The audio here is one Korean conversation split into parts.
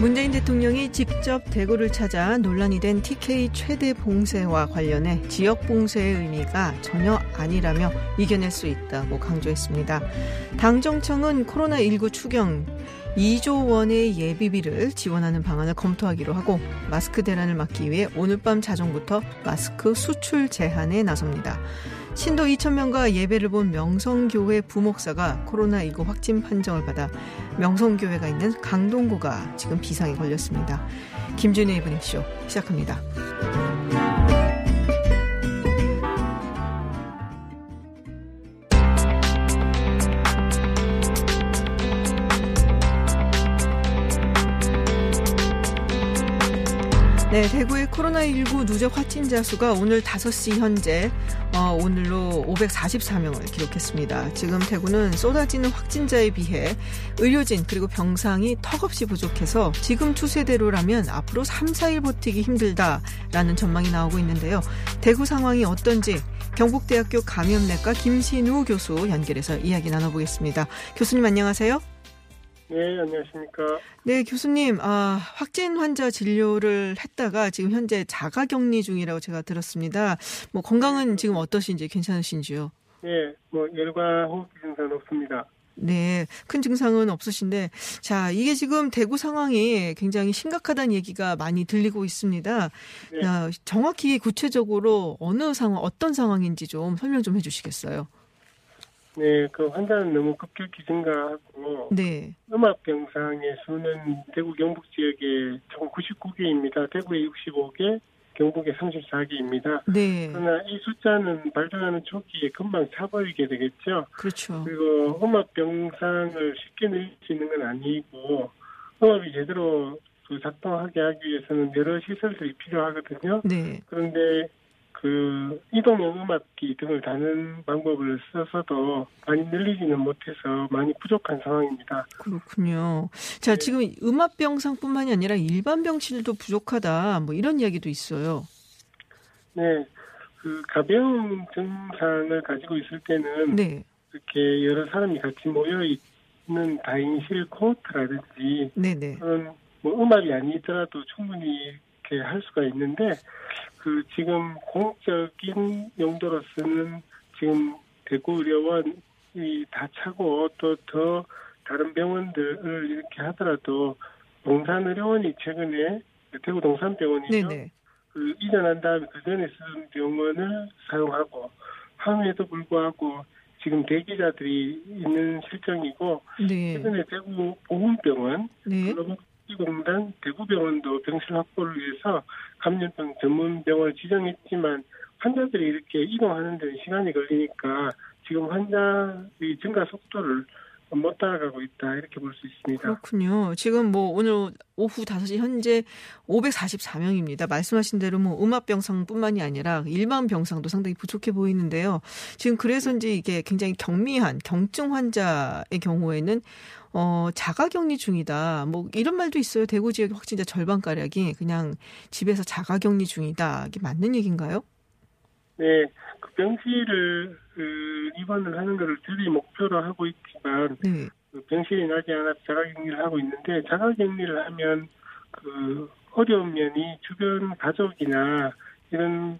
문재인 대통령이 직접 대구를 찾아 논란이 된 TK 최대 봉쇄와 관련해 지역 봉쇄의 의미가 전혀 아니라며 이겨낼 수 있다고 강조했습니다. 당정청은 코로나19 추경 2조 원의 예비비를 지원하는 방안을 검토하기로 하고 마스크 대란을 막기 위해 오늘 밤 자정부터 마스크 수출 제한에 나섭니다. 신도 2천명과 예배를 본 명성교회 부목사가 코로나19 확진 판정을 받아 명성교회가 있는 강동구가 지금 비상에 걸렸습니다. 김준의 이브닝쇼 시작합니다. 네, 대구의 코로나19 누적 확진자 수가 오늘 5시 현재 어, 오늘로 544명을 기록했습니다. 지금 대구는 쏟아지는 확진자에 비해 의료진 그리고 병상이 턱없이 부족해서 지금 추세대로라면 앞으로 3, 4일 버티기 힘들다라는 전망이 나오고 있는데요. 대구 상황이 어떤지 경북대학교 감염내과 김신우 교수 연결해서 이야기 나눠보겠습니다. 교수님 안녕하세요. 네, 안녕하십니까. 네, 교수님, 아, 확진 환자 진료를 했다가 지금 현재 자가 격리 중이라고 제가 들었습니다. 뭐 건강은 지금 어떠신지 괜찮으신지요? 네, 뭐 열과 호흡기 증상 없습니다. 네, 큰 증상은 없으신데, 자, 이게 지금 대구 상황이 굉장히 심각하다는 얘기가 많이 들리고 있습니다. 네. 자, 정확히 구체적으로 어느 상황, 어떤 상황인지 좀 설명 좀 해주시겠어요? 네, 그 환자는 너무 급격히 증가하고 네, 음압 병상의 수는 대구 경북 지역에 총 99개입니다. 대구에 65개, 경북에 34개입니다. 네, 그러나 이 숫자는 발생하는 초기에 금방 차버리게 되겠죠. 그렇죠. 그리고 음압 병상을 쉽게 늘릴 수 있는 건 아니고 음압이 제대로 그 작동하게 하기 위해서는 여러 시설들이 필요하거든요. 네, 그런데 그 이동형 음압기 등을 다는 방법을 써서도 많이 늘리지는 못해서 많이 부족한 상황입니다. 그렇군요. 자, 네. 지금 음압병상뿐만이 아니라 일반 병실도 부족하다, 뭐 이런 이야기도 있어요. 네, 그 가벼운 증상을 가지고 있을 때는 네, 이렇게 여러 사람이 같이 모여 있는 다인실 코호트라든지 네, 네. 그런 뭐 음압이 아니더라도 충분히 이렇게 할 수가 있는데 그 지금 공적인 용도로 쓰는 지금 대구 의료원이 다 차고 또 더 다른 병원들을 이렇게 하더라도 동산의료원이 최근에 대구 동산병원이죠. 네, 네. 그 이전한 다음에 그 전에 쓰던 병원을 사용하고 함에도 불구하고 지금 대기자들이 있는 실정이고 네. 최근에 대구 보훈병원 네. 근로 복지공단 대구병원도 병실 확보를 위해서 감염병 전문 병원을 지정했지만 환자들이 이렇게 이동하는 데는 시간이 걸리니까 지금 환자의 증가 속도를 못 따라가고 있다 이렇게 볼 수 있습니다. 그렇군요. 지금 뭐 오늘 오후 5시 현재 544명입니다. 말씀하신 대로 뭐 음압 병상뿐만이 아니라 일반 병상도 상당히 부족해 보이는데요. 지금 그래서인지 이게 굉장히 경미한 경증 환자의 경우에는 어, 자가격리 중이다. 뭐 이런 말도 있어요. 대구 지역 확진자 절반 가량이 그냥 집에서 자가격리 중이다. 이게 맞는 얘기인가요? 네, 그 병실을 그 입원을 하는 것을 들이 목표로 하고 있지만 네. 그 병실이 나지 않아 자가격리를 하고 있는데 자가격리를 하면 그 어려운 면이 주변 가족이나 이런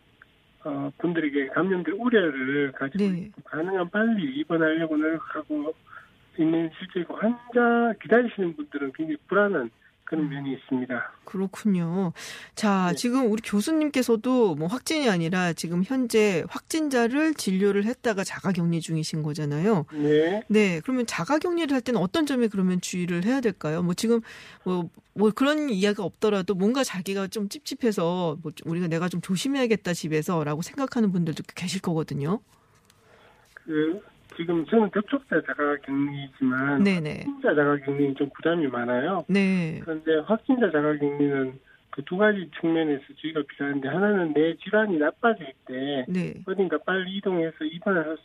어, 분들에게 감염될 우려를 가지고 네. 가능한 빨리 입원하려고 노력하고 있는 실제고 환자 기다리시는 분들은 굉장히 불안한 그런 면이 있습니다. 그렇군요. 자, 네. 지금 우리 교수님께서도 뭐 확진이 아니라 지금 현재 확진자를 진료를 했다가 자가격리 중이신 거잖아요. 네. 네, 그러면 자가격리를 할 때는 어떤 점에 그러면 주의를 해야 될까요? 뭐 지금 뭐, 뭐 그런 이야기가 없더라도 뭔가 자기가 좀 찝찝해서 뭐 우리가 내가 좀 조심해야겠다 집에서라고 생각하는 분들도 계실 거거든요. 그 지금 저는 접촉자 자가 격리지만 네네. 확진자 자가 격리는 좀 부담이 많아요. 네. 그런데 확진자 자가 격리는 그 두 가지 측면에서 주의가 필요한데 하나는 내 질환이 나빠질 때 네. 어딘가 빨리 이동해서 입원을 할수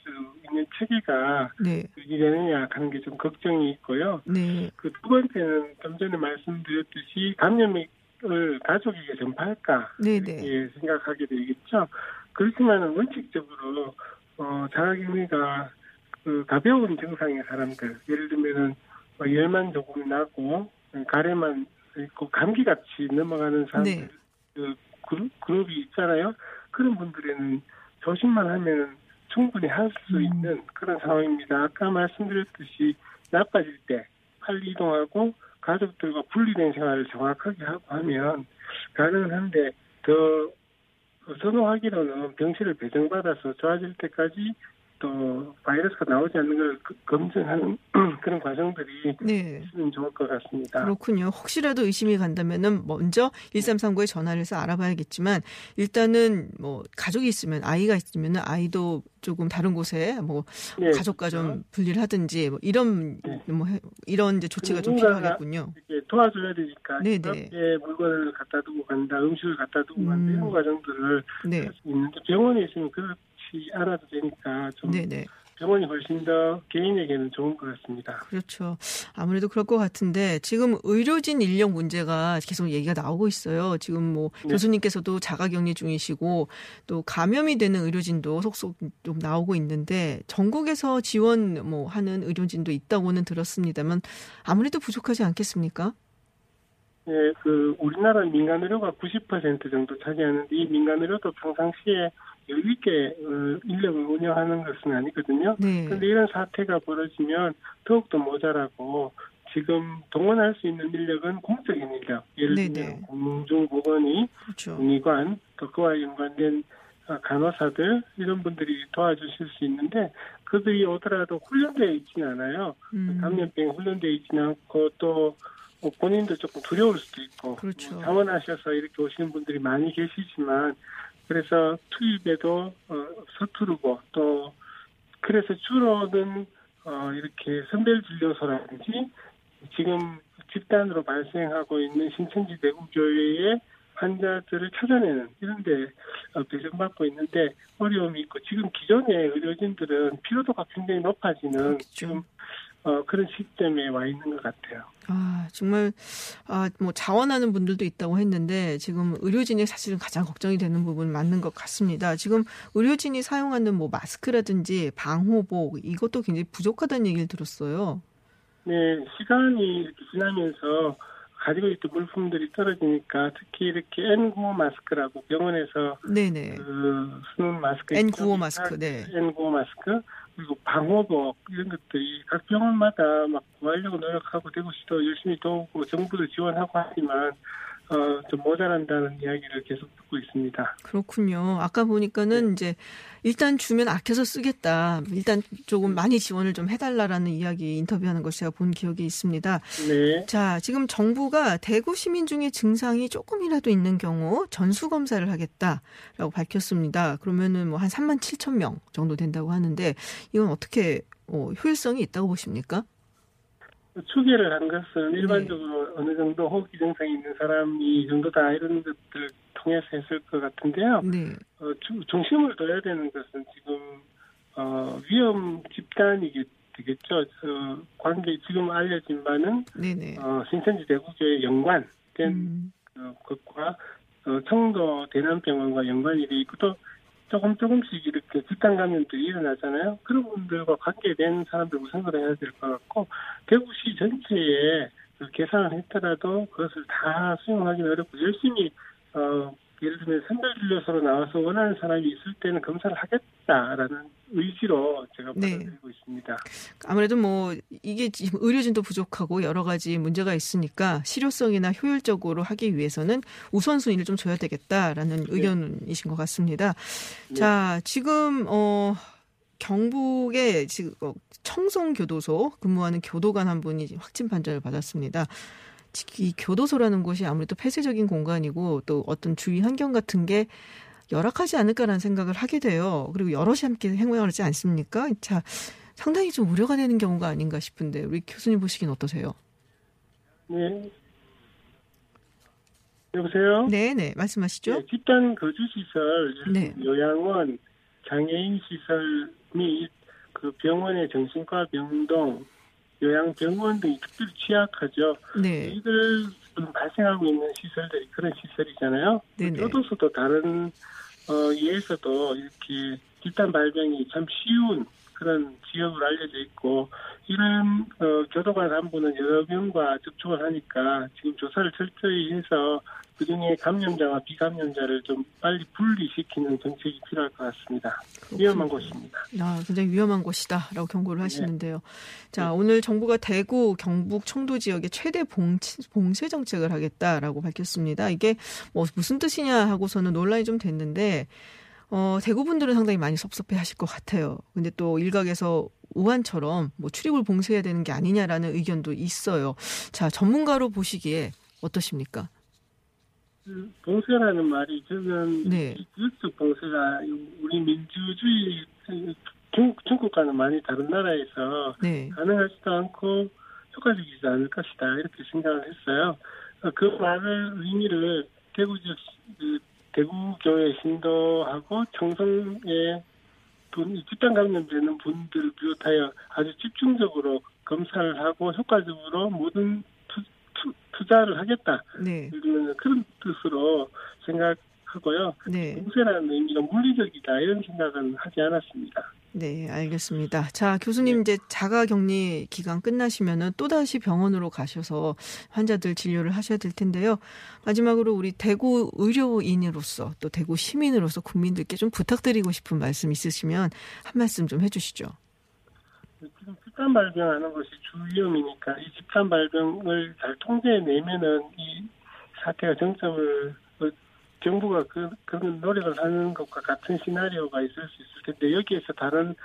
있는 체계가 네. 유지되느냐 하는 게 좀 걱정이 있고요. 네. 그 두 번째는 좀 전에 말씀드렸듯이 감염을 가족에게 전파할까 네, 네. 이렇게 생각하게 되겠죠. 그렇지만 원칙적으로 어, 자가격리가 그 가벼운 증상의 사람들 예를 들면은 뭐 열만 조금 나고 가래만 있고 감기 같이 넘어가는 사람들 네. 그 그룹, 그룹이 있잖아요. 그런 분들에는 조심만 하면 충분히 할수 음. 있는 그런 상황입니다. 아까 말씀드렸듯이 나빠질 때 빨리 이동하고 가족들과 분리된 생활을 정확하게 하고 하면 가능한데 더 선호하기로는 병실을 배정받아서 좋아질 때까지 또 바이러스가 나오지 않는 걸 그- 검증하는 그런 과정들이 네. 있으면 좋을 것 같습니다. 그렇군요. 혹시라도 의심이 간다면은 먼저 1339에 전화를 해서 알아봐야겠지만 일단은 뭐 가족이 있으면 아이가 있으면은 아이도 조금 다른 곳에 뭐 네, 가족과 좀 분리를 하든지 뭐 이런 네. 뭐 해- 이런 이제 조치가 좀 필요하겠군요. 이렇게 도와줘야 되니까 네네. 가볍게 물건을 갖다 두고 간다, 음식을 갖다 두고 간다 음. 이런 과정들을 네. 할수 있는데 병원에 있으면 그 렇지 않아도 되니까 좀 네, 네. 병원이 훨씬 더 개인에게는 좋은 것 같습니다. 그렇죠. 아무래도 그럴 것 같은데 지금 의료진 인력 문제가 계속 얘기가 나오고 있어요. 지금 뭐 네. 교수님께서도 자가격리 중이시고 또 감염이 되는 의료진도 속속 좀 나오고 있는데 전국에서 지원 뭐 하는 의료진도 있다고는 들었습니다만 아무래도 부족하지 않겠습니까? 예, 그 우리나라 민간 의료가 90% 정도 차지하는데 이 민간 의료도 평상시에 여유 있게 어, 인력을 운영하는 것은 아니거든요. 네. 그런데 이런 사태가 벌어지면 더욱더 모자라고 지금 동원할 수 있는 인력은 공적인 인력, 예를 네네. 들면 공중보건이 그렇죠. 공의관, 또 그와 연관된 어, 간호사들 이런 분들이 도와주실 수 있는데 그들이 오더라도 훈련되어 있지는 않아요. 음, 감염병 훈련되어 있지는 않고 또뭐 본인도 조금 두려울 수도 있고 그렇죠. 뭐 자원하셔서 이렇게 오시는 분들이 많이 계시지만 그래서 투입에도 어, 서투르고 또 그래서 주로는 어, 이렇게 선별 진료소라든지 지금 집단으로 발생하고 있는 신천지 대구교회의 환자들을 찾아내는 이런데 어, 배정받고 있는데 어려움이 있고 지금 기존의 의료진들은 피로도가 굉장히 높아지는 그렇죠. 지금 어, 그런 시점에 와 있는 것 같아요. 아, 정말, 아, 뭐, 자원하는 분들도 있다고 했는데, 지금 의료진이 사실은 가장 걱정이 되는 부분 맞는 것 같습니다. 지금 의료진이 사용하는 뭐, 마스크라든지 방호복, 이것도 굉장히 부족하다는 얘기를 들었어요. 네, 시간이 이렇게 지나면서 가지고 있던 물품들이 떨어지니까 특히 이렇게 N95 마스크라고 병원에서 네네. 그 쓰는 마스크 N95 있죠? 마스크, 네. N95 마스크 그리고 방호복 이런 것들이 각 병원마다 막 구하려고 노력하고 대구시도 열심히 도우고 정부도 지원하고 하지만 어, 좀 모자란다는 이야기를 계속 듣고 있습니다. 그렇군요. 아까 보니까는 이제, 일단 주면 아껴서 쓰겠다. 일단 조금 많이 지원을 좀 해달라라는 이야기 인터뷰하는 걸 제가 본 기억이 있습니다. 네, 자, 지금 정부가 대구 시민 중에 증상이 조금이라도 있는 경우 전수 검사를 하겠다라고 밝혔습니다. 그러면은 뭐 한 3만 7천 명 정도 된다고 하는데 이건 어떻게 어, 효율성이 있다고 보십니까? 추계를 한 것은 네. 일반적으로 어느 정도 호흡기 증상이 있는 사람이 이 정도다 이런 것들을 통해서 했을 것 같은데요. 네. 어, 주- 중심을 둬야 되는 것은 지금 어, 위험 집단이겠 되겠죠. 어, 관계 지금 알려진 바는 네네. 어, 신천지 대구교회 연관된 음, 어, 것과 어, 청도 대남병원과 연관이 돼 있고 또 조금 조금씩 이렇게 집단 감염들이 일어나잖아요. 그런 분들과 관계된 사람들 우선으로 해야 될 것 같고 대구시 전체에 그 계산을 했더라도 그것을 다 수용하기는 어렵고 열심히 어, 예를 들면 선별진료소로 나와서 원하는 사람이 있을 때는 검사를 하겠다라는 의지로 제가 네. 받아들이고 있습니다. 아무래도 뭐 이게 지금 의료진도 부족하고 여러 가지 문제가 있으니까 실효성이나 효율적으로 하기 위해서는 우선순위를 좀 줘야 되겠다라는 의견이신 것 같습니다. 네. 자, 지금 어 경북의 지금 어, 청송교도소 근무하는 교도관 한 분이 확진 판정을 받았습니다. 이 교도소라는 곳이 아무래도 폐쇄적인 공간이고 또 어떤 주위 환경 같은 게 열악하지 않을까라는 생각을 하게 돼요. 그리고 여럿이 함께 행동을 하지 않습니까? 자, 상당히 좀 우려가 되는 경우가 아닌가 싶은데 우리 교수님 보시기엔 어떠세요? 네. 여보세요? 네, 네, 말씀하시죠. 네, 집단 거주 시설, 네. 요양원, 장애인 시설 및 그 병원의 정신과 병동, 요양병원 등이 특별히 취약하죠. 네, 이들 발생하고 있는 시설들이 그런 시설이잖아요. 네네. 교도소도 다른 어, 이에서도 이렇게 집단 발병이 참 쉬운 그런 지역으로 알려져 있고 이런 어, 교도관 간부는 여러 명과 접촉을 하니까 지금 조사를 철저히 해서 그중에 감염자와 비감염자를 좀 빨리 분리시키는 정책이 필요할 것 같습니다. 위험한 곳입니다. 아, 굉장히 위험한 곳이다라고 경고를 하시는데요. 자, 오늘 정부가 대구, 경북, 청도 지역에 최대 봉쇄 정책을 하겠다라고 밝혔습니다. 이게 뭐 무슨 뜻이냐 하고서는 논란이 좀 됐는데 어, 대구 분들은 상당히 많이 섭섭해 하실 것 같아요. 근데 또 일각에서 우한처럼 뭐 출입을 봉쇄해야 되는 게 아니냐라는 의견도 있어요. 자, 전문가로 보시기에 어떠십니까? 그 봉쇄라는 말이 저는 네. 지역적 봉쇄가 우리 민주주의 중, 중국과는 많이 다른 나라에서 네. 가능하지도 않고 효과적이지 않을 것이다 이렇게 생각을 했어요. 어, 그 말을 의미를 대구 지역 시- 그 대구 교회 신도하고 청송에 분- 집단 감염되는 분들을 비롯하여 아주 집중적으로 검사를 하고 효과적으로 모든 투, 투, 투자를 하겠다 네. 그런 뜻으로 생각 하고요. 네. 봉쇄라는 의미가 물리적이다 이런 생각은 하지 않았습니다. 네, 알겠습니다. 자, 교수님 네. 이제 자가 격리 기간 끝나시면은 또 다시 병원으로 가셔서 환자들 진료를 하셔야 될 텐데요. 마지막으로 우리 대구 의료인으로서 또 대구 시민으로서 국민들께 좀 부탁드리고 싶은 말씀 있으시면 한 말씀 좀 해주시죠. 지금 집단 발병하는 것이 주위험이니까 이 집단 발병을 잘 통제해내면은 이 사태가 정점을 어, 정부가 그, 그런 노력을 하는 것과 같은 시나리오가 있을 수 있을 텐데 여기에서 다른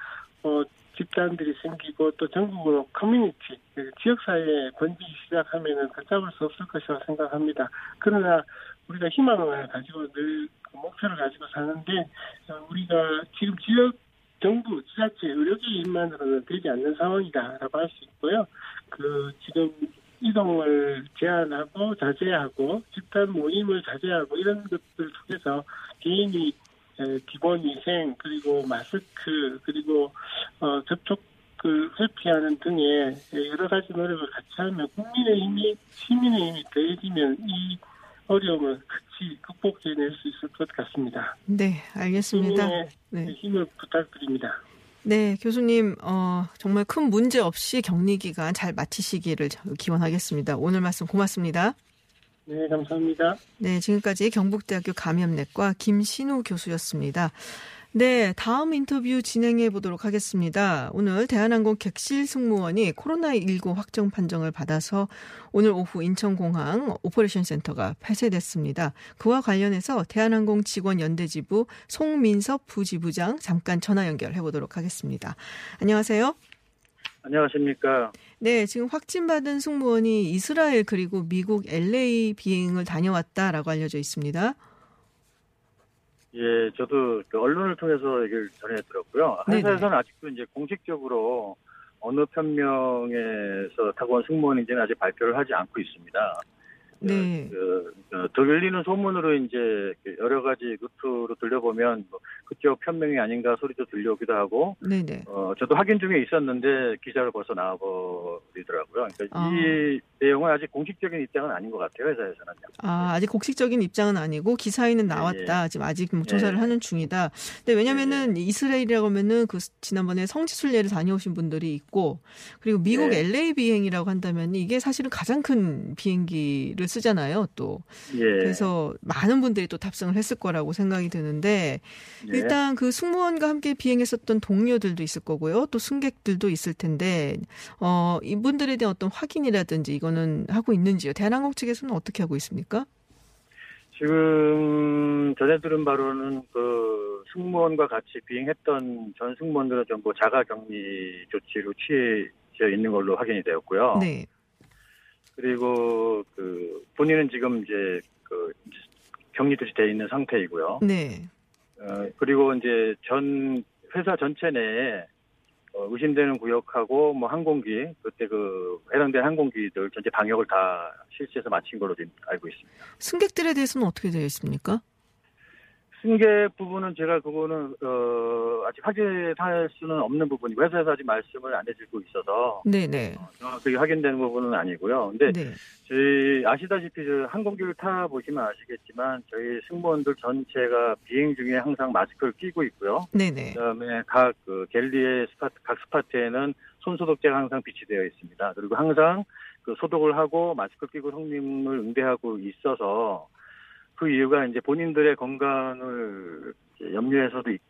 어, 집단들이 생기고 또 전국으로 커뮤니티 그 지역사회에 번지기 시작하면은 걷잡을 수 없을 것이라고 생각합니다. 그러나 우리가 희망을 가지고 늘그 목표를 가지고 사는데 어, 우리가 지금 지역 정부, 지자체, 의료기관만으로는 되지 않는 상황이다라고 할 수 있고요. 그 지금 이동을 제한하고 자제하고 집단 모임을 자제하고 이런 것들 통해서 개인이 에, 기본 위생 그리고 마스크 그리고 어, 접촉을 회피하는 등의 여러 가지 노력을 같이 하면 국민의 힘이 시민의 힘이 더해지면 이 어려움을 같이 극복해낼 수 있을 것 같습니다. 네, 알겠습니다. 시민의 네. 힘을 부탁드립니다. 네, 교수님, 어, 정말 큰 문제 없이 격리 기간 잘 마치시기를 기원하겠습니다. 오늘 말씀 고맙습니다. 네, 감사합니다. 네, 지금까지 경북대학교 감염내과 김신우 교수였습니다. 네, 다음 인터뷰 진행해 보도록 하겠습니다. 오늘 대한항공 객실 승무원이 코로나19 확정 판정을 받아서 오늘 오후 인천공항 operation 센터가 폐쇄됐습니다. 그와 관련해서 대한항공 직원 연대지부 송민섭 부지부장 잠깐 전화 연결해 보도록 하겠습니다. 안녕하세요. 안녕하십니까. 네, 지금 확진받은 승무원이 이스라엘 그리고 미국 LA 비행을 다녀왔다라고 알려져 있습니다. 예, 저도 그 언론을 통해서 얘기를 전해 들었고요. 네네. 회사에서는 아직도 이제 공식적으로 어느 편명에서 타고 온 승무원인지는 아직 발표를 하지 않고 있습니다. 네. 그, 그, 들리는 소문으로 이제 그 여러 가지 루트로 들려보면 뭐 그쪽 편명이 아닌가 소리도 들려오기도 하고, 네네. 어, 저도 확인 중에 있었는데 기사를 벌써 나와버리더라고요. 그러니까 아. 이 내용은 아직 공식적인 입장은 아닌 것 같아요, 회사에서는. 아, 아직 공식적인 입장은 아니고 기사에는 네, 나왔다. 지금 아직 뭐 조사를 네. 하는 중이다. 근데 왜냐면은 이스라엘이라고 하면은 그 지난번에 성지순례를 다녀오신 분들이 있고 그리고 미국 네. LA 비행이라고 한다면 이게 사실은 가장 큰 비행기를 쓰잖아요. 또 예. 그래서 많은 분들이 또 탑승을 했을 거라고 생각이 드는데 예. 일단 그 승무원과 함께 비행했었던 동료들도 있을 거고요. 또 승객들도 있을 텐데 어 이분들에 대한 어떤 확인이라든지 이거는 하고 있는지요. 대한항공 측에서는 어떻게 하고 있습니까? 지금 전해 들은 바로는 그 승무원과 같이 비행했던 전 승무원들은 전부 자가 격리 조치로 취해져 있는 걸로 확인이 되었고요. 네. 그리고 그 본인은 지금 이제 그 격리 조치돼 있는 상태이고요. 네. 어, 그리고 이제 전 회사 전체 내에 어, 의심되는 구역하고 뭐 항공기 그때 그 해당된 항공기들 전체 방역을 다 실시해서 마친 걸로 알고 있습니다. 승객들에 대해서는 어떻게 되어 있습니까? 승객 부분은 제가 그거는 어, 아직 확인할 수는 없는 부분이고 회사에서 아직 말씀을 안 해주고 있어서 네네. 정확하게 확인되는 부분은 아니고요. 근데 네. 저희 아시다시피 저 항공기를 타 보시면 아시겠지만 저희 승무원들 전체가 비행 중에 항상 마스크를 끼고 있고요. 네네. 그다음에 각 그 galley의 spot 각 spot에는 손 소독제가 항상 비치되어 있습니다. 그리고 항상 그 소독을 하고 마스크 끼고 손님을 응대하고 있어서 그 이유가 이제 본인들의 건강을 염려해서도 있,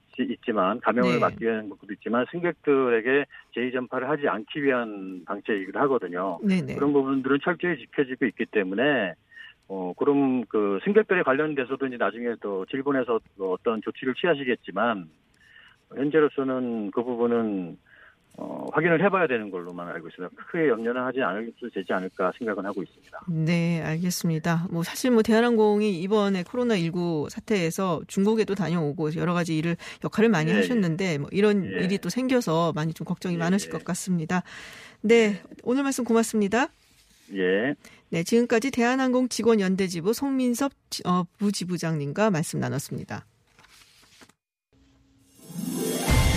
지만 감염을 네. 막기 위한 것도 있지만 승객들에게 재의 전파를 하지 않기 위한 방책이기도 하거든요. 네네. 그런 부분들은 철저히 지켜지고 있기 때문에 어 그럼 그 승객들에 관련돼서도 이제 나중에 또 질본에서 또 어떤 조치를 취하시겠지만 현재로서는 그 부분은 어 확인을 해봐야 되는 걸로만 알고 있습니다. 크게 염려는 하지 않아도 되지 않을까 생각은 하고 있습니다. 네, 알겠습니다. 뭐 사실 뭐 대한항공이 이번에 코로나 19 사태에서 중국에도 다녀오고 여러 가지 일을 역할을 많이 예, 하셨는데 뭐 이런 예. 일이 또 생겨서 많이 좀 걱정이 예, 많으실 예. 것 같습니다. 네, 오늘 말씀 고맙습니다. 예. 네, 지금까지 대한항공 직원연대지부 송민섭 지- 어, 부지부장님과 말씀 나눴습니다.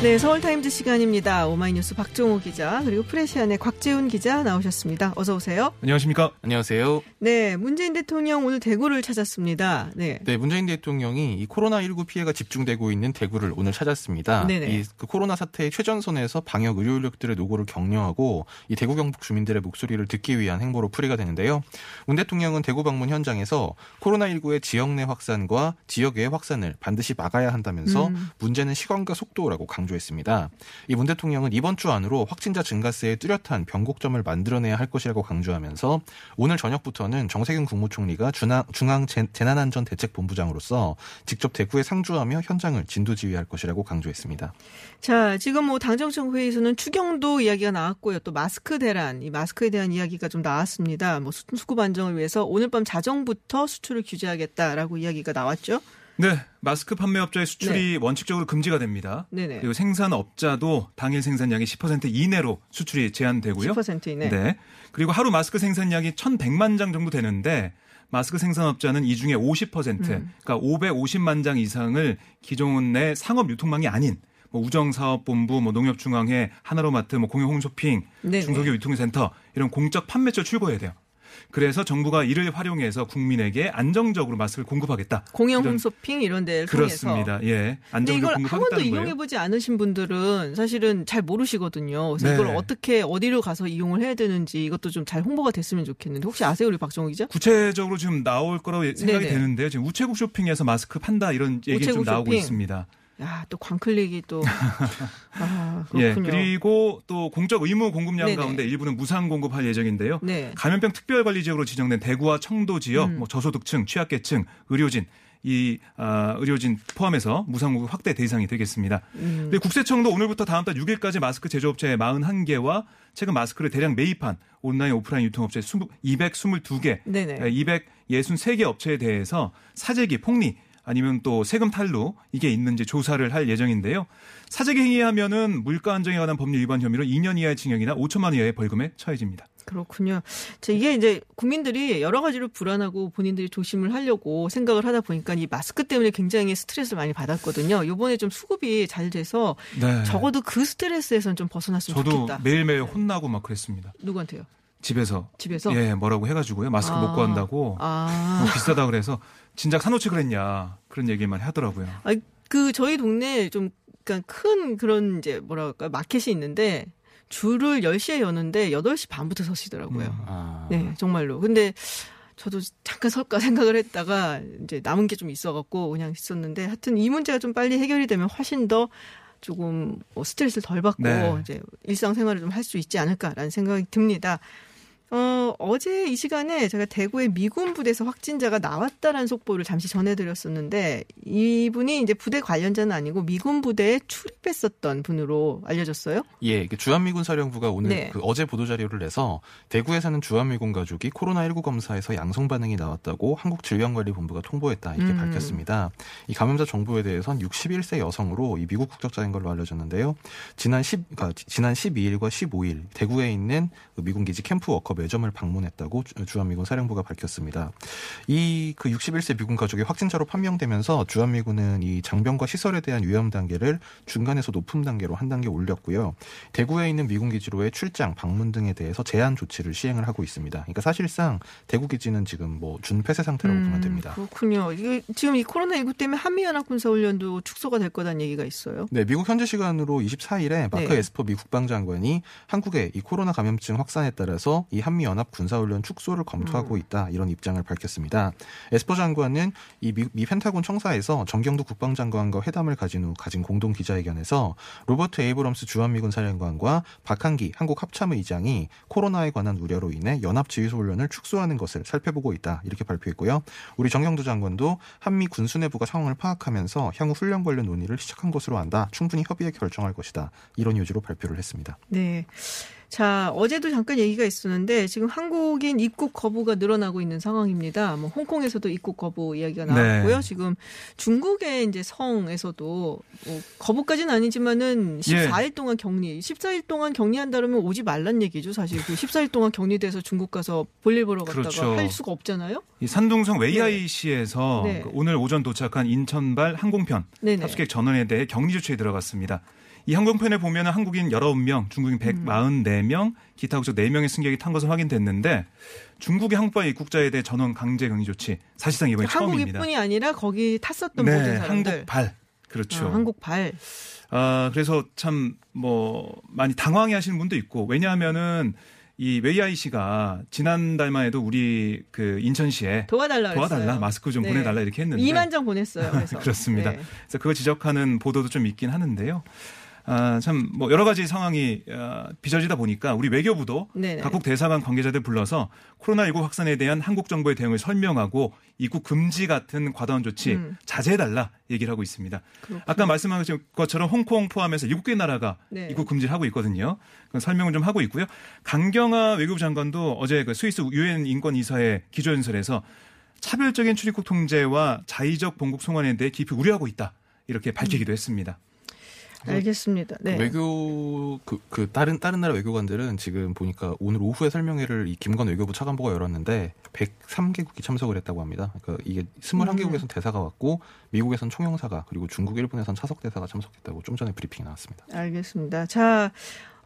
네, 서울타임즈 시간입니다. 오마이뉴스 박종호 기자 그리고 프레시안의 곽재훈 기자 나오셨습니다. 어서 오세요. 안녕하십니까? 안녕하세요. 네, 문재인 대통령 오늘 대구를 찾았습니다. 네. 네, 문재인 대통령이 이 코로나19 피해가 집중되고 있는 대구를 오늘 찾았습니다. 네네. 이 그 코로나 사태의 최전선에서 방역 의료 인력들의 노고를 격려하고 이 대구 경북 주민들의 목소리를 듣기 위한 행보로 풀이가 되는데요. 문 대통령은 대구 방문 현장에서 코로나19의 지역 내 확산과 지역 외 확산을 반드시 막아야 한다면서 음. 문제는 시간과 속도라고 강 조했습니다. 이 문 대통령은 이번 주 안으로 확진자 증가세에 뚜렷한 변곡점을 만들어내야 할 것이라고 강조하면서 오늘 저녁부터는 정세균 국무총리가 중앙, 중앙 재- 재난안전 대책본부장으로서 직접 대구에 상주하며 현장을 진두지휘할 것이라고 강조했습니다. 자, 지금 뭐 당정청 회의에서는 추경도 이야기가 나왔고요. 또 마스크 대란, 이 마스크에 대한 이야기가 좀 나왔습니다. 뭐 수- 수급 안정을 위해서 오늘 밤 자정부터 수출을 규제하겠다라고 이야기가 나왔죠. 네, 마스크 판매업자의 수출이 원칙적으로 금지가 됩니다. 네네. 그리고 생산업자도 당일 생산량의 10% 이내로 수출이 제한되고요. 10% 이내. 네. 그리고 하루 마스크 생산량이 1,100만 장 정도 되는데 마스크 생산업자는 이 중에 50% 음. 그러니까 550만 장 이상을 기존 내 상업 유통망이 아닌 뭐 우정사업본부, 뭐 농협중앙회, 하나로마트, 뭐 공영홈쇼핑. 중소기업 유통센터 이런 공적 판매처 출고해야 돼요. 그래서 정부가 이를 활용해서 국민에게 안정적으로 마스크를 공급하겠다. 공영 홈쇼핑 이런 데를 통해서. 그렇습니다. 예, 안정적으로 이걸 한 번도 거예요. 이용해 보지 않으신 분들은 사실은 잘 모르시거든요. 그래서 네. 이걸 어떻게 어디로 가서 이용을 해야 되는지 이것도 좀 잘 홍보가 됐으면 좋겠는데 혹시 아세요, 우리 박정호 기자? 구체적으로 지금 나올 거라고 생각이 네네. 되는데요. 지금 우체국 쇼핑에서 마스크 판다 이런 얘기 좀 나오고 쇼핑. 있습니다. 야, 또 광클릭이 또. 아, 예, 그렇군요. 그리고 또 공적 의무 공급량 네네. 가운데 일부는 무상 공급할 예정인데요. 네. 감염병 특별관리 지역으로 지정된 대구와 청도 지역, 음. 뭐 저소득층, 취약계층, 의료진 이 아, 의료진 포함해서 무상 공급 확대 대상이 되겠습니다. 음. 근데 국세청도 오늘부터 다음 달 6일까지 마스크 제조업체 41개와 최근 마스크를 대량 매입한 온라인 오프라인 유통업체 222개, 네네. 263개 업체에 대해서 사재기, 폭리 아니면 또 세금 탈루 이게 있는지 조사를 할 예정인데요. 사재기 행위하면은 물가 안정에 관한 법률 위반 혐의로 2년 이하의 징역이나 5천만 원 이하의 벌금에 처해집니다. 그렇군요. 자, 이게 이제 국민들이 여러 가지로 불안하고 본인들이 조심을 하려고 생각을 하다 보니까 이 마스크 때문에 굉장히 스트레스를 많이 받았거든요. 요번에 좀 수급이 잘 돼서 네. 적어도 그 스트레스에서는 좀 벗어났으면 저도 좋겠다. 매일매일 혼나고 막 그랬습니다. 누구한테요? 집에서. 집에서? 예, 뭐라고 해가지고요. 마스크 아. 못 구한다고. 아. 너무 비싸다 그래서 진작 사놓지 그랬냐. 그런 얘기만 하더라고요. 아니, 그 저희 동네에 좀 그러니까 큰 그런 이제 뭐랄까 마켓이 있는데 줄을 10시에 여는데 8시 반부터 서시더라고요. 음. 아. 네, 정말로. 근데 저도 잠깐 설까 생각을 했다가 이제 남은 게 좀 있어갖고 그냥 있었는데 하여튼 이 문제가 좀 빨리 해결이 되면 훨씬 더 조금 뭐 스트레스를 덜 받고 네. 이제 일상생활을 좀 할 수 있지 않을까라는 생각이 듭니다. 어, 어제 이 시간에 제가 대구의 미군 부대에서 확진자가 나왔다라는 속보를 잠시 전해드렸었는데 이분이 이제 부대 관련자는 아니고 미군 부대에 출입했었던 분으로 알려졌어요. 예, 그 주한미군 사령부가 오늘 네. 그 어제 보도 자료를 내서 대구에 사는 주한미군 가족이 코로나19 검사에서 양성 반응이 나왔다고 한국질병관리본부가 통보했다 이렇게 음. 밝혔습니다. 이 감염자 정보에 대해선 61세 여성으로 이 미국 국적자인 걸로 알려졌는데요. 지난 10, 그러니까 지난 12일과 15일 대구에 있는 그 미군 기지 캠프 워커 매점을 방문했다고 주- 주한미군 사령부가 밝혔습니다. 이 그 61세 미군 가족이 확진자로 판명되면서 주한미군은 이 장병과 시설에 대한 위험 단계를 중간에서 높은 단계로 한 단계 올렸고요. 대구에 있는 미군 기지로의 출장, 방문 등에 대해서 제한 조치를 시행을 하고 있습니다. 그러니까 사실상 대구 기지는 지금 뭐 준폐쇄 상태라고 보면 됩니다. 음, 그렇군요. 이게 지금 이 코로나19 때문에 한미연합군사훈련도 축소가 될 거다는 얘기가 있어요. 네, 미국 현지 시간으로 24일에 마크 네. 에스퍼 미 국방장관이 한국의 이 코로나 감염증 확산에 따라서 이 한미 연합 군사훈련 축소를 검토하고 음. 있다 이런 입장을 밝혔습니다. 에스퍼 장관은 이 미, 미 펜타곤 청사에서 정경두 국방장관과 회담을 가진 후 가진 공동 기자회견에서 로버트 에이브럼스 주한미군 사령관과 박한기 한국 합참의장이 코로나에 관한 우려로 인해 연합 지휘소 훈련을 축소하는 것을 살펴보고 있다 이렇게 발표했고요. 우리 정경두 장관도 한미 군 수뇌부가 상황을 파악하면서 향후 훈련 관련 논의를 시작한 것으로 안다. 충분히 협의해 결정할 것이다. 이런 요지로 발표를 했습니다. 네. 자, 어제도 잠깐 얘기가 있었는데 지금 한국인 입국 거부가 늘어나고 있는 상황입니다. 뭐 홍콩에서도 입국 거부 이야기가 나왔고요. 네. 지금 중국의 이제 성에서도 뭐 거부까지는 아니지만은 예. 14일 동안 격리, 14일 동안 격리한다면 오지 말란 얘기죠. 사실 그 14일 동안 격리돼서 중국 가서 볼일 보러 갔다가 그렇죠. 할 수가 없잖아요. 이 산둥성 웨이아이시에서 네. 그 오늘 오전 도착한 인천발 항공편 네네. 합숙객 전원에 대해 격리 조치에 들어갔습니다. 이 항공편에 보면 은 한국인 19명, 중국인 음. 144명, 기타 국적 4명의 승객이 탄 것으로 확인됐는데 중국의 한국발 입국자에 대해 전원 강제 격리 조치 사실상 이번이 처음입니다. 한국인뿐이 아니라 거기 탔었던 네, 모든 사람들. 한국발. 그렇죠. 아, 한국발. 아, 그래서 참 뭐 많이 당황해 하시는 분도 있고 왜냐하면은 이 웨이아이 씨가 지난달만 해도 우리 그 인천시에 도와달라. 도와달라 마스크 좀 네. 보내달라 이렇게 했는데 2만 장 보냈어요. 그래서. 그렇습니다. 네. 그래서 그거 지적하는 보도도 좀 있긴 하는데요. 아, 참, 뭐, 여러 가지 상황이 아, 빚어지다 보니까 우리 외교부도 네네. 각국 대사관 관계자들 불러서 코로나19 확산에 대한 한국 정부의 대응을 설명하고 입국 금지 같은 과도한 조치 음. 자제해달라 얘기를 하고 있습니다. 그렇군요. 아까 말씀하신 것처럼 홍콩 포함해서 7개 나라가 네. 입국 금지를 하고 있거든요. 그건 설명을 좀 하고 있고요. 강경화 외교부 장관도 어제 그 스위스 유엔 인권이사회 기조연설에서 차별적인 출입국 통제와 자의적 본국 송환에 대해 깊이 우려하고 있다. 이렇게 밝히기도 했습니다. 알겠습니다. 네. 외교 그, 그 다른 다른 나라 외교관들은 지금 보니까 오늘 오후에 설명회를 이 김건 외교부 차관보가 열었는데 103개국이 참석을 했다고 합니다. 그러니까 이게 21개국에선 대사가 왔고 미국에선 총영사가 그리고 중국, 일본에선 차석 대사가 참석했다고 좀 전에 브리핑이 나왔습니다. 알겠습니다. 자,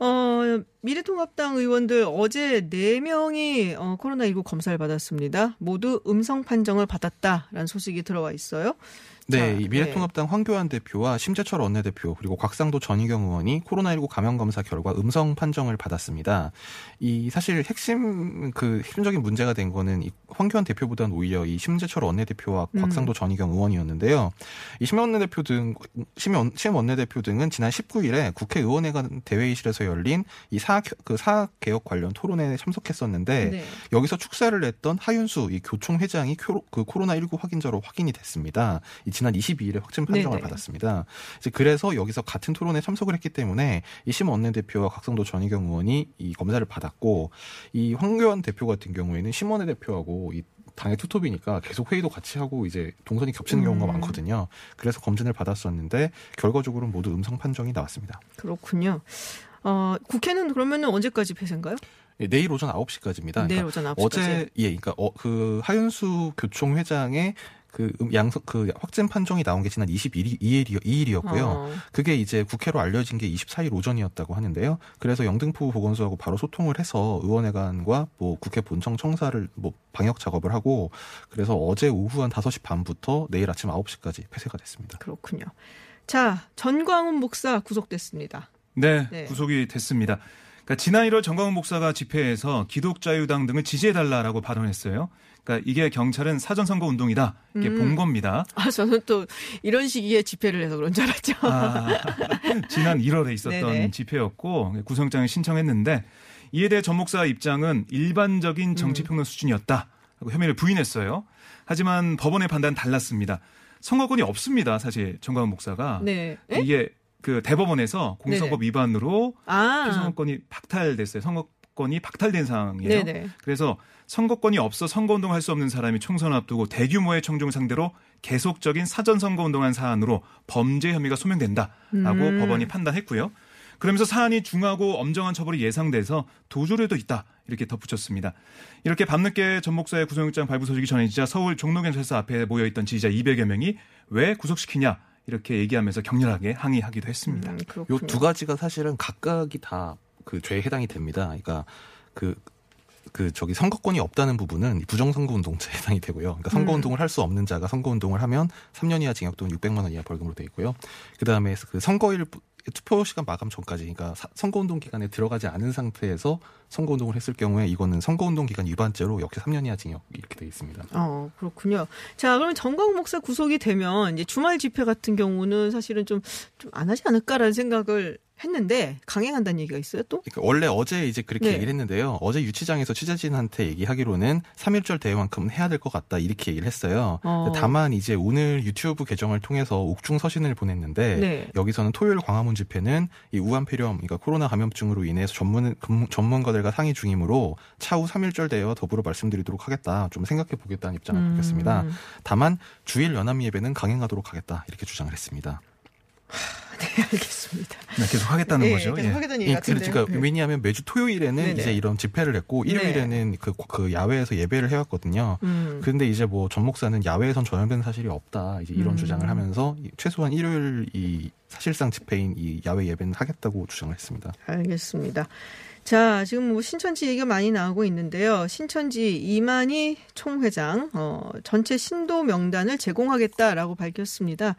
어, 미래통합당 의원들 어제 4명이 어, 코로나19 검사를 받았습니다. 모두 음성 판정을 받았다라는 소식이 들어와 있어요. 네, 자, 이 미래통합당 황교안 대표와 심재철 원내대표 그리고 곽상도 전희경 의원이 코로나19 감염 검사 결과 음성 판정을 받았습니다. 이 사실 핵심 그 핵심적인 문제가 된 거는 이 황교안 대표보다는 오히려 이 심재철 원내대표와 음. 곽상도 전희경 의원이었는데요. 이 심 원내대표 등 심, 심 원내대표 등은 지난 19일에 국회의원회관 대회의실에서 열린 이 사학 그 사학 개혁 관련 토론회에 참석했었는데 네. 여기서 축사를 했던 하윤수 이 교총 회장이 교- 그 코로나 19 확인자로 확인이 됐습니다. 이 지난 22일에 확진 판정을 네네. 받았습니다. 이제 그래서 여기서 같은 토론에 참석을 했기 때문에 이심 원내대표와 각성도 전희경 의원이 이 검사를 받았고 이 황교안 대표 같은 경우에는 심 원내 대표하고 이 당의 투톱이니까 계속 회의도 같이 하고 이제 동선이 겹치는 경우가 음. 많거든요. 그래서 검진을 받았었는데 결과적으로 모두 음성 판정이 나왔습니다. 그렇군요. 어, 국회는 그러면 언제까지 폐쇄인가요? 예, 내일 오전 9시까지입니다. 내일 오전 9시까지. 어제 예, 그러니까 어, 그 하윤수 교총 회장의 그 음, 양성 그 확진 판정이 나온 게 지난 22일 2일이었고요. 어, 그게 이제 국회로 알려진 게 24일 오전이었다고 하는데요. 그래서 영등포 보건소하고 바로 소통을 해서 의원회관과 뭐 국회 본청 청사를 뭐 방역 작업을 하고 그래서 어제 오후 한 5시 반부터 내일 아침 9시까지 폐쇄가 됐습니다. 그렇군요. 자, 전광훈 목사 구속됐습니다. 네, 네. 구속이 됐습니다. 그러니까 지난 1월 정광훈 목사가 집회에서 기독자유당 등을 지지해달라라고 발언했어요. 그러니까 이게 경찰은 사전선거 운동이다. 이게 음. 본 겁니다. 아, 저는 또 이런 시기에 집회를 해서 그런 줄 알았죠. 아, 지난 1월에 있었던 네네. 집회였고 구성장을 신청했는데 이에 대해 전 목사 입장은 음. 일반적인 정치평론 수준이었다. 고 혐의를 부인했어요. 하지만 법원의 판단은 달랐습니다. 선거권이 없습니다. 사실 정광훈 목사가 네. 에? 이게 그 대법원에서 공선거법 위반으로 아. 선거권이 박탈됐어요. 선거 권이 박탈된 상황이에요. 네네. 그래서 선거권이 없어 선거운동할 수 없는 사람이 총선 앞두고 대규모의 청중 상대로 계속적인 사전 선거운동한 사안으로 범죄 혐의가 소명된다라고 음. 법원이 판단했고요. 그러면서 사안이 중하고 엄정한 처벌이 예상돼서 도주료도 있다 이렇게 덧붙였습니다. 이렇게 밤늦게 전 목사의 구속영장 발부 소식이 전해지자 서울 종로경찰서 앞에 모여있던 지지자 200여 명이 왜 구속시키냐 이렇게 얘기하면서 격렬하게 항의하기도 했습니다. 음, 요 그렇군요. 두 가지가 사실은 각각이 다 그 죄에 해당이 됩니다. 그러니까 그, 그 저기 선거권이 없다는 부분은 부정선거 운동죄에 해당이 되고요. 그러니까 선거 음. 운동을 할 수 없는 자가 선거 운동을 하면 3년 이하 징역 또는 600만 원 이하 벌금으로 돼 있고요. 그다음에 그 선거일 투표 시간 마감 전까지 그러니까 사- 선거 운동 기간에 들어가지 않은 상태에서 선거운동을 했을 경우에 이거는 선거운동 기간 위반죄로 역시 3년 이하 징역 이렇게 돼 있습니다. 어, 그렇군요. 자, 그러면 정광 목사 구속이 되면 이제 주말 집회 같은 경우는 사실은 좀, 좀 안 하지 않을까라는 생각을 했는데 강행한다는 얘기가 있어요 또? 그러니까 원래 어제 이제 그렇게 네. 얘기를 했는데요. 어제 유치장에서 취재진한테 얘기하기로는 3.1절 대회만큼은 해야 될 것 같다 이렇게 얘기를 했어요. 어. 다만 이제 오늘 유튜브 계정을 통해서 옥중 서신을 보냈는데 네. 여기서는 토요일 광화문 집회는 이 우한폐렴, 그러니까 코로나 감염증으로 인해서 전문 금- 전문가들 과 상의 중이므로 차후 3.1절 대회와 더불어 말씀드리도록 하겠다. 좀 생각해 보겠다는 입장을 음. 밝혔습니다. 다만 주일 연합 예배는 강행하도록 하겠다 이렇게 주장을 했습니다. 네, 알겠습니다. 네, 계속 하겠다는 예, 거죠. 계속 예. 하겠다는 얘기 예, 같은데. 그러니까 왜냐하면 매주 토요일에는 네네. 이제 이런 집회를 했고 일요일에는 그, 그 야외에서 예배를 해왔거든요. 음. 근데 이제 뭐 전 목사는 야외에선 전염된 사실이 없다 이제 이런 음. 주장을 하면서 이- 최소한 일요일 이 사실상 집회인 이 야외 예배는 하겠다고 주장을 했습니다. 알겠습니다. 자, 지금 뭐 신천지 얘기가 많이 나오고 있는데요. 신천지 이만희 총회장 어, 전체 신도 명단을 제공하겠다라고 밝혔습니다.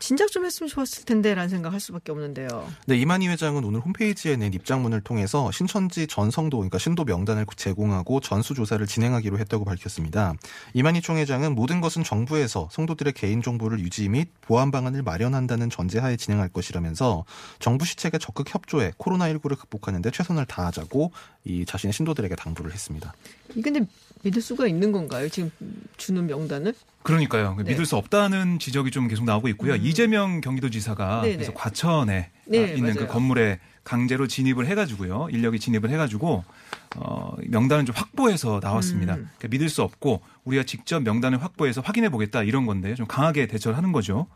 진작 좀 했으면 좋았을 텐데라는 생각할 수밖에 없는데요. 네, 이만희 회장은 오늘 홈페이지에 낸 입장문을 통해서 신천지 전성도, 그러니까 신도 명단을 제공하고 전수 조사를 진행하기로 했다고 밝혔습니다. 이만희 총회장은 모든 것은 정부에서 성도들의 개인 정보를 유지 및 보안 방안을 마련한다는 전제하에 진행할 것이라면서 정부 시책에 적극 협조해 코로나19를 극복하는데 최선을 다하자고 이 자신의 신도들에게 당부를 했습니다. 이 근데 믿을 수가 있는 건가요? 지금 주는 명단을? 그러니까요. 네. 믿을 수 없다는 지적이 좀 계속 나오고 있고요. 음. 이재명 경기도지사가 네네. 그래서 과천에 네, 아, 있는 그 맞아요. 건물에 강제로 진입을 해가지고요. 인력이 진입을 해가지고 어, 명단을 좀 확보해서 나왔습니다. 음. 그러니까 믿을 수 없고 우리가 직접 명단을 확보해서 확인해 보겠다 이런 건데 좀 강하게 대처를 하는 거죠.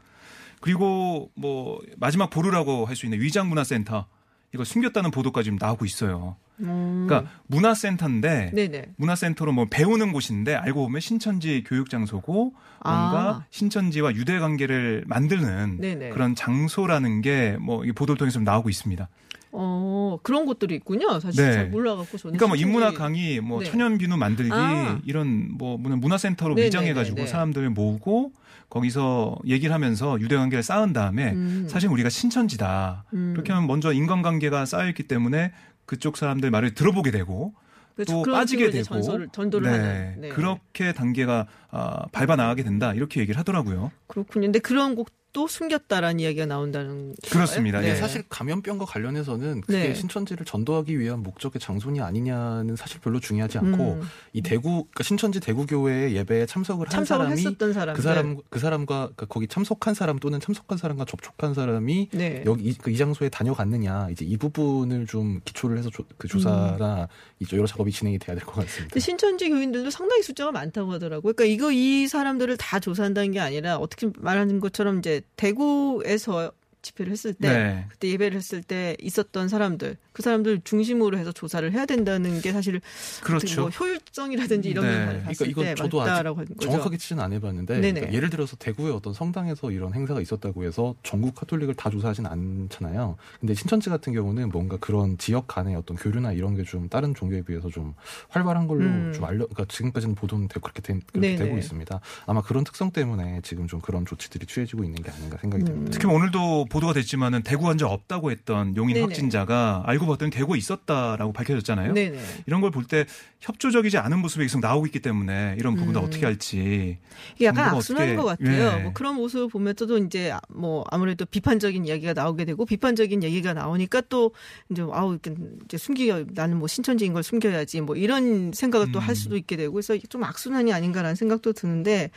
그리고 뭐 마지막 보루라고 할 수 있는 위장문화센터 이거 숨겼다는 보도까지 지금 나오고 있어요. 음. 그러니까 문화센터인데 네네. 문화센터로 뭐 배우는 곳인데 알고 보면 신천지 교육 장소고 뭔가 아. 신천지와 유대 관계를 만드는 네네. 그런 장소라는 게 뭐 보도를 통해서 좀 나오고 있습니다. 어, 그런 것들이 있군요. 사실 네. 잘 몰라갖고 저는. 그러니까 뭐 인문학 강의, 뭐 네. 천연 비누 만들기 아. 이런 뭐 문화- 문화센터로 네네네네. 위장해가지고 사람들을 모으고 거기서 얘기를 하면서 유대 관계를 쌓은 다음에 음. 사실 우리가 신천지다. 음. 그렇게 하면 먼저 인간관계가 쌓여 있기 때문에 그쪽 사람들 말을 들어보게 되고 그렇죠. 또 빠지게 되고 전설을, 전도를 네, 하는. 네. 그렇게 단계가 아, 밟아 나가게 된다 이렇게 얘기를 하더라고요. 그렇군요. 근데 그런 곡 도 숨겼다라는 이야기가 나온다는. 그렇습니다. 건가요? 네. 사실 감염병과 관련해서는 그게 네. 신천지를 전도하기 위한 목적의 장소냐 아니냐는 사실 별로 중요하지 않고 음. 이 대구 그러니까 신천지 대구교회 예배에 참석을 한 참석을 사람이 했었던 사람. 그 사람 그 사람과 그러니까 거기 참석한 사람 또는 참석한 사람과 접촉한 사람이 네. 여기 이, 그이 장소에 다녀갔느냐 이제 이 부분을 좀 기초를 해서 조, 그 조사나 이제 여러 작업이 진행이 돼야 될 것 같습니다. 신천지 교인들도 상당히 숫자가 많다고 하더라고요. 그러니까 이거 이 사람들을 다 조사한다는 게 아니라 어떻게 말하는 것처럼 이제 대구에서 집회를 했을 때 네. 그때 예배를 했을 때 있었던 사람들 그 사람들 중심으로 해서 조사를 해야 된다는 게 사실 그렇죠. 뭐 효율성이라든지 이런 네. 면을 봤을 그러니까 이건 때 저도 아직. 정확하게 치는 안 해봤는데. 그러니까 예를 들어서 대구의 어떤 성당에서 이런 행사가 있었다고 해서 전국 카톨릭을 다 조사하진 않잖아요. 근데 신천지 같은 경우는 뭔가 그런 지역 간의 어떤 교류나 이런 게 좀 다른 종교에 비해서 좀 활발한 걸로 음. 좀 알려 그러니까 지금까지는 보도는 되고 그렇게, 된- 그렇게. 되고 있습니다. 아마 그런 특성 때문에 지금 좀 그런 조치들이 취해지고 있는 게 아닌가 생각이 음. 듭니다. 특히 오늘도 보도가 됐지만은 대구 환자 없다고 했던 용인 네네. 확진자가 알고 봤더니 대구에 있었다라고 밝혀졌잖아요. 네네. 이런 걸 볼 때 협조적이지 않은 모습이 계속 나오고 있기 때문에 이런 부분을 음. 어떻게 할지 약간 악순환인 것 같아요. 예. 뭐 그런 모습을 보면 또 이제 뭐 아무래도 비판적인 이야기가 나오게 되고 비판적인 얘기가 나오니까 또 이제 아우 이제 숨겨 나는 뭐 신천지인 걸 숨겨야지 뭐 이런 생각을 또할 음. 수도 있게 되고 그래서 좀 악순환이 아닌가라는 생각도 드는데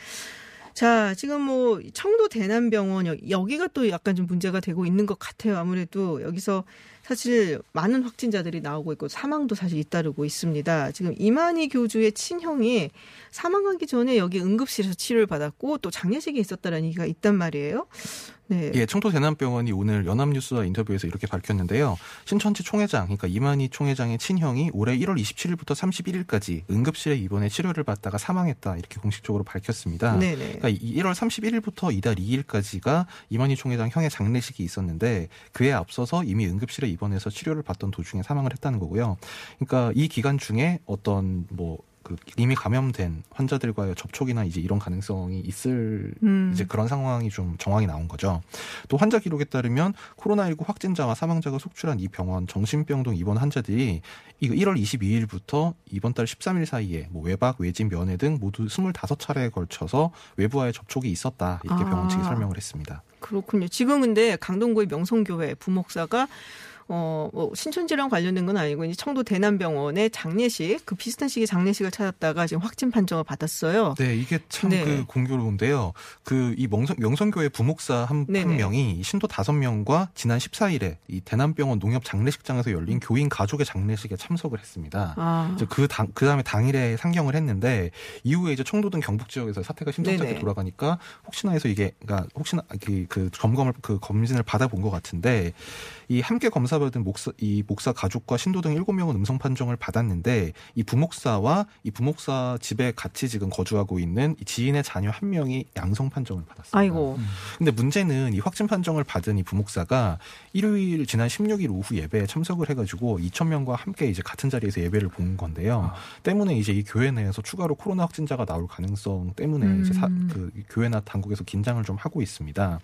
자 지금 뭐 청도 대남병원 여- 여기가 또 약간 좀 문제가 되고 있는 것 같아요. 아무래도 여기서 사실 많은 확진자들이 나오고 있고 사망도 사실 잇따르고 있습니다. 지금 이만희 교주의 친형이 사망하기 전에 여기 응급실에서 치료를 받았고 또 장례식이 있었다는 얘기가 있단 말이에요. 네. 예, 청도 대남병원이 오늘 연합뉴스와 인터뷰에서 이렇게 밝혔는데요. 신천지 총회장, 그러니까 이만희 총회장의 친형이 올해 1월 27일부터 31일까지 응급실에 입원해 치료를 받다가 사망했다 이렇게 공식적으로 밝혔습니다. 네네. 그러니까 이 1월 31일부터 이달 2일까지가 이만희 총회장 형의 장례식이 있었는데 그에 앞서서 이미 응급실에 입원해서 치료를 받던 도중에 사망을 했다는 거고요. 그러니까 이 기간 중에 어떤 뭐 그 이미 감염된 환자들과의 접촉이나 이제 이런 가능성이 있을 음. 이제 그런 상황이 좀 정황이 나온 거죠. 또 환자 기록에 따르면 코로나19 확진자와 사망자가 속출한 이 병원 정신병동 입원 환자들이 이거 1월 22일부터 이번 달 13일 사이에 뭐 외박, 외진, 면회 등 모두 25차례에 걸쳐서 외부와의 접촉이 있었다 이렇게 아. 병원 측이 설명을 했습니다. 그렇군요. 지금 근데 강동구의 명성교회 부목사가 어, 뭐 신천지랑 관련된 건 아니고 이제 청도 대남병원의 장례식 그 비슷한 시기에 장례식을 찾았다가 지금 확진 판정을 받았어요. 네, 이게 참 네. 그 공교로운데요. 그 이 명성, 명성교회 부목사 한, 한 네네. 명이 신도 다섯 명과 지난 14일에 이 대남병원 농협 장례식장에서 열린 교인 가족의 장례식에 참석을 했습니다. 아, 이제 그 당, 그 다음에 당일에 상경을 했는데 이후에 이제 청도 등 경북 지역에서 사태가 심상찮게 네네. 돌아가니까 혹시나 해서 이게 그러니까 혹시나 그, 그 점검을 그 검진을 받아본 것 같은데 이 함께 검사 받은 목사 이 목사 가족과 신도 등 7명은 음성 판정을 받았는데 이 부목사와 이 부목사 집에 같이 지금 거주하고 있는 이 지인의 자녀 한 명이 양성 판정을 받았습니다. 아이고. 근데 문제는 이 확진 판정을 받은 이 부목사가 일요일 지난 16일 오후 예배에 참석을 해 가지고 2천 명과 함께 이제 같은 자리에서 예배를 본 건데요. 때문에 이제 이 교회 내에서 추가로 코로나 확진자가 나올 가능성 때문에 이제 사, 음. 그 교회나 당국에서 긴장을 좀 하고 있습니다.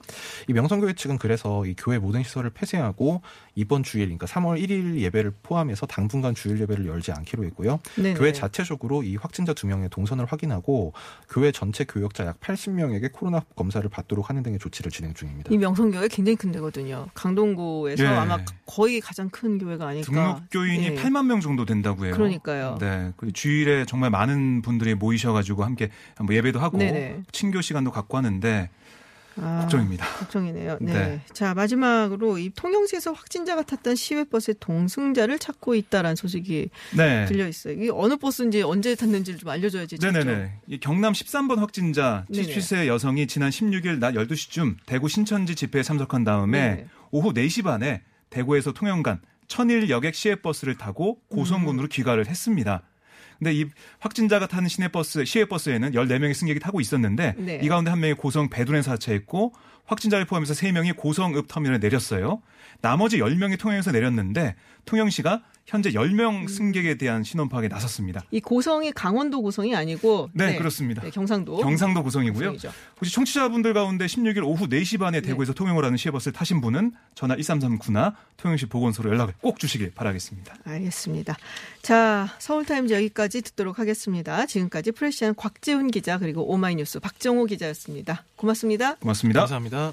이 명성교회 측은 그래서 이 교회 모든 시설을 폐쇄하고 이번 주일, 그러니까 3월 1일 예배를 포함해서 당분간 주일 예배를 열지 않기로 했고요. 네네. 교회 자체적으로 이 확진자 두 명의 동선을 확인하고 교회 전체 교역자 약 80명에게 코로나 검사를 받도록 하는 등의 조치를 진행 중입니다. 이 명성교회 굉장히 큰 데거든요. 강동구에서 예. 아마 거의 가장 큰 교회가 아닐까. 등록 교인이 예. 8만 명 정도 된다고 해요. 그러니까요. 네. 주일에 정말 많은 분들이 모이셔 가지고 함께 뭐 예배도 하고 네네. 친교 시간도 갖고 하는데 아, 걱정입니다. 걱정이네요. 네. 네. 자 마지막으로 이 통영시에서 확진자가 탔던 시외버스의 동승자를 찾고 있다라는 소식이 네. 들려 있어요. 이게 어느 버스인지 언제 탔는지를 좀 알려줘야지. 네네네. 이 경남 13번 확진자 네네. 77세 여성이 지난 16일 낮 12시쯤 대구 신천지 집회에 참석한 다음에 네. 오후 4시 반에 대구에서 통영 간 천일 여객 시외버스를 타고 음. 고성군으로 귀가를 했습니다. 근데 이 확진자가 타는 시내버스, 시외버스에는 14명의 승객이 타고 있었는데 네. 이 가운데 한 명이 고성 배두렌 사체했고 확진자를 포함해서 3명이 고성읍 터미널에 내렸어요. 나머지 10명이 통영에서 내렸는데 통영시가 현재 10명 승객에 대한 신원 파악에 나섰습니다. 이 고성이 강원도 고성이 아니고 네, 그렇습니다. 네, 경상도 경상도 고성이고요. 고성이죠. 혹시 청취자분들 가운데 16일 오후 4시 반에 네. 대구에서 통영을 하는 시외버스를 타신 분은 전화 1339나 통영시 보건소로 연락을 꼭 주시길 바라겠습니다. 알겠습니다. 자, 서울타임즈 여기까지 듣도록 하겠습니다. 지금까지 프레시안 곽재훈 기자 그리고 오마이뉴스 박정호 기자였습니다. 고맙습니다. 고맙습니다. 감사합니다.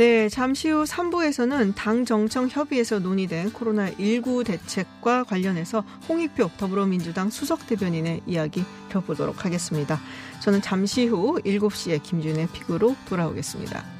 네, 잠시 후 3부에서는 당정청 협의에서 논의된 코로나19 대책과 관련해서 홍익표 더불어민주당 수석 대변인의 이야기 들어보도록 하겠습니다. 저는 잠시 후 7시에 김준의 픽으로 돌아오겠습니다.